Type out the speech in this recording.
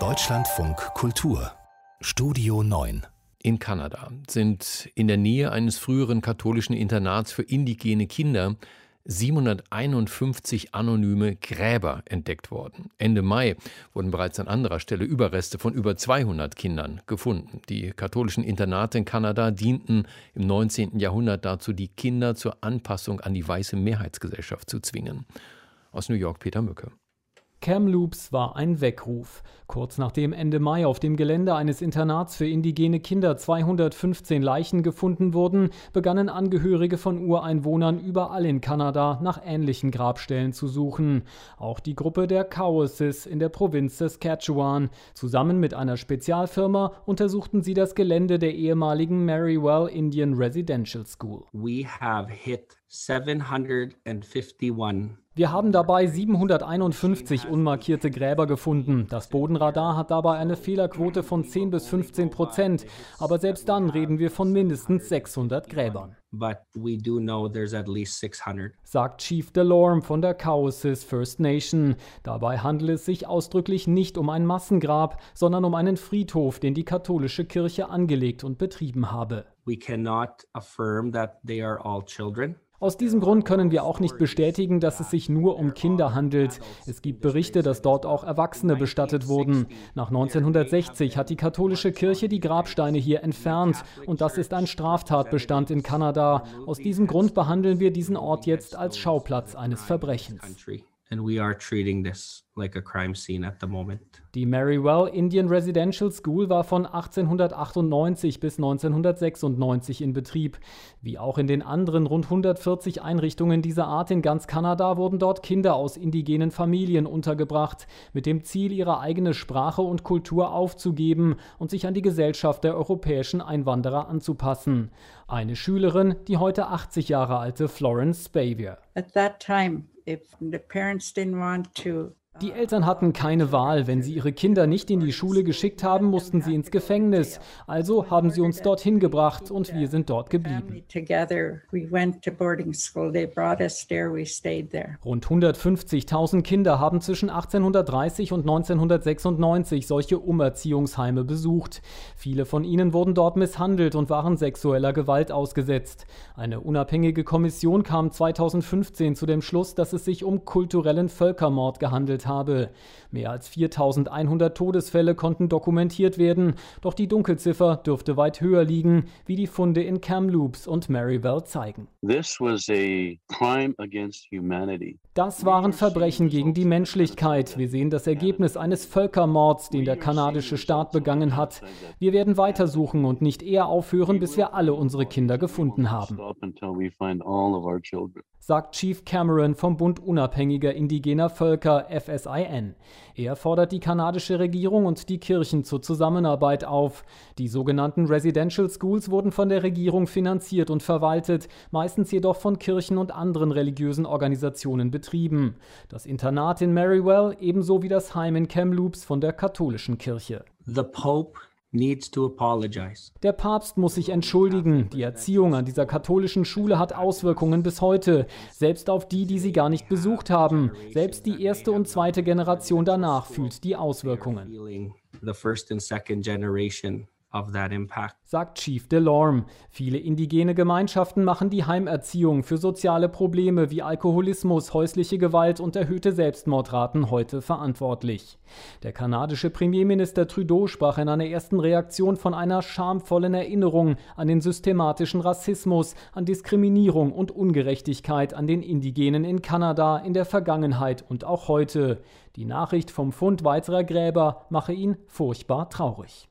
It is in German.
Deutschlandfunk Kultur Studio 9 in Kanada sind in der Nähe eines früheren katholischen Internats für indigene Kinder 751 anonyme Gräber entdeckt worden. Ende Mai wurden bereits an anderer Stelle Überreste von über 200 Kindern gefunden. Die katholischen Internate in Kanada dienten im 19. Jahrhundert dazu, die Kinder zur Anpassung an die weiße Mehrheitsgesellschaft zu zwingen. Aus New York Peter Mücke. Kamloops war ein Weckruf. Kurz nachdem Ende Mai auf dem Gelände eines Internats für indigene Kinder 215 Leichen gefunden wurden, begannen Angehörige von Ureinwohnern überall in Kanada nach ähnlichen Grabstellen zu suchen. Auch die Gruppe der Cowesses in der Provinz Saskatchewan. Zusammen mit einer Spezialfirma untersuchten sie das Gelände der ehemaligen Marywell Indian Residential School. We have hit 751 wir haben dabei 751 unmarkierte Gräber gefunden. Das Bodenradar hat dabei eine Fehlerquote von 10 bis 15 Prozent. Aber selbst dann reden wir von mindestens 600 Gräbern. Sagt Chief Delorme von der Cowesses First Nation. Dabei handelt es sich ausdrücklich nicht um ein Massengrab, sondern um einen Friedhof, den die katholische Kirche angelegt und betrieben habe. We cannot affirm that they are all children. Aus diesem Grund können wir auch nicht bestätigen, dass es sich nur um Kinder handelt. Es gibt Berichte, dass dort auch Erwachsene bestattet wurden. Nach 1960 hat die katholische Kirche die Grabsteine hier entfernt und das ist ein Straftatbestand in Kanada. Aus diesem Grund behandeln wir diesen Ort jetzt als Schauplatz eines Verbrechens. Like a crime scene at the moment. Die Marywell Indian Residential School war von 1898 bis 1996 in Betrieb. Wie auch in den anderen rund 140 Einrichtungen dieser Art in ganz Kanada wurden dort Kinder aus indigenen Familien untergebracht, mit dem Ziel, ihre eigene Sprache und Kultur aufzugeben und sich an die Gesellschaft der europäischen Einwanderer anzupassen. Eine Schülerin, die heute 80 Jahre alte Florence Spavier. At that time, if the parents didn't want to die Eltern hatten keine Wahl. Wenn sie ihre Kinder nicht in die Schule geschickt haben, mussten sie ins Gefängnis. Also haben sie uns dorthin gebracht und wir sind dort geblieben. Rund 150.000 Kinder haben zwischen 1830 und 1996 solche Umerziehungsheime besucht. Viele von ihnen wurden dort misshandelt und waren sexueller Gewalt ausgesetzt. Eine unabhängige Kommission kam 2015 zu dem Schluss, dass es sich um kulturellen Völkermord gehandelt habe. Mehr als 4100 Todesfälle konnten dokumentiert werden, doch die Dunkelziffer dürfte weit höher liegen, wie die Funde in Kamloops und Maryville zeigen. Das waren Verbrechen gegen die Menschlichkeit. Wir sehen das Ergebnis eines Völkermords, den der kanadische Staat begangen hat. Wir werden weitersuchen und nicht eher aufhören, bis wir alle unsere Kinder gefunden haben sagt Chief Cameron vom Bund unabhängiger indigener Völker FSIN. Er fordert die kanadische Regierung und die Kirchen zur Zusammenarbeit auf. Die sogenannten Residential Schools wurden von der Regierung finanziert und verwaltet, meistens jedoch von Kirchen und anderen religiösen Organisationen betrieben. Das Internat in Marywell ebenso wie das Heim in Kamloops von der katholischen Kirche. The Pope. Der Papst muss sich entschuldigen. Die Erziehung an dieser katholischen Schule hat Auswirkungen bis heute, selbst auf die, die sie gar nicht besucht haben. Selbst die erste und zweite Generation danach fühlt die Auswirkungen. The first and second generation sagt Chief Delorme. Viele indigene Gemeinschaften machen die Heimerziehung für soziale Probleme wie Alkoholismus, häusliche Gewalt und erhöhte Selbstmordraten heute verantwortlich. Der kanadische Premierminister Trudeau sprach in einer ersten Reaktion von einer schamvollen Erinnerung an den systematischen Rassismus, an Diskriminierung und Ungerechtigkeit an den Indigenen in Kanada in der Vergangenheit und auch heute. Die Nachricht vom Fund weiterer Gräber mache ihn furchtbar traurig.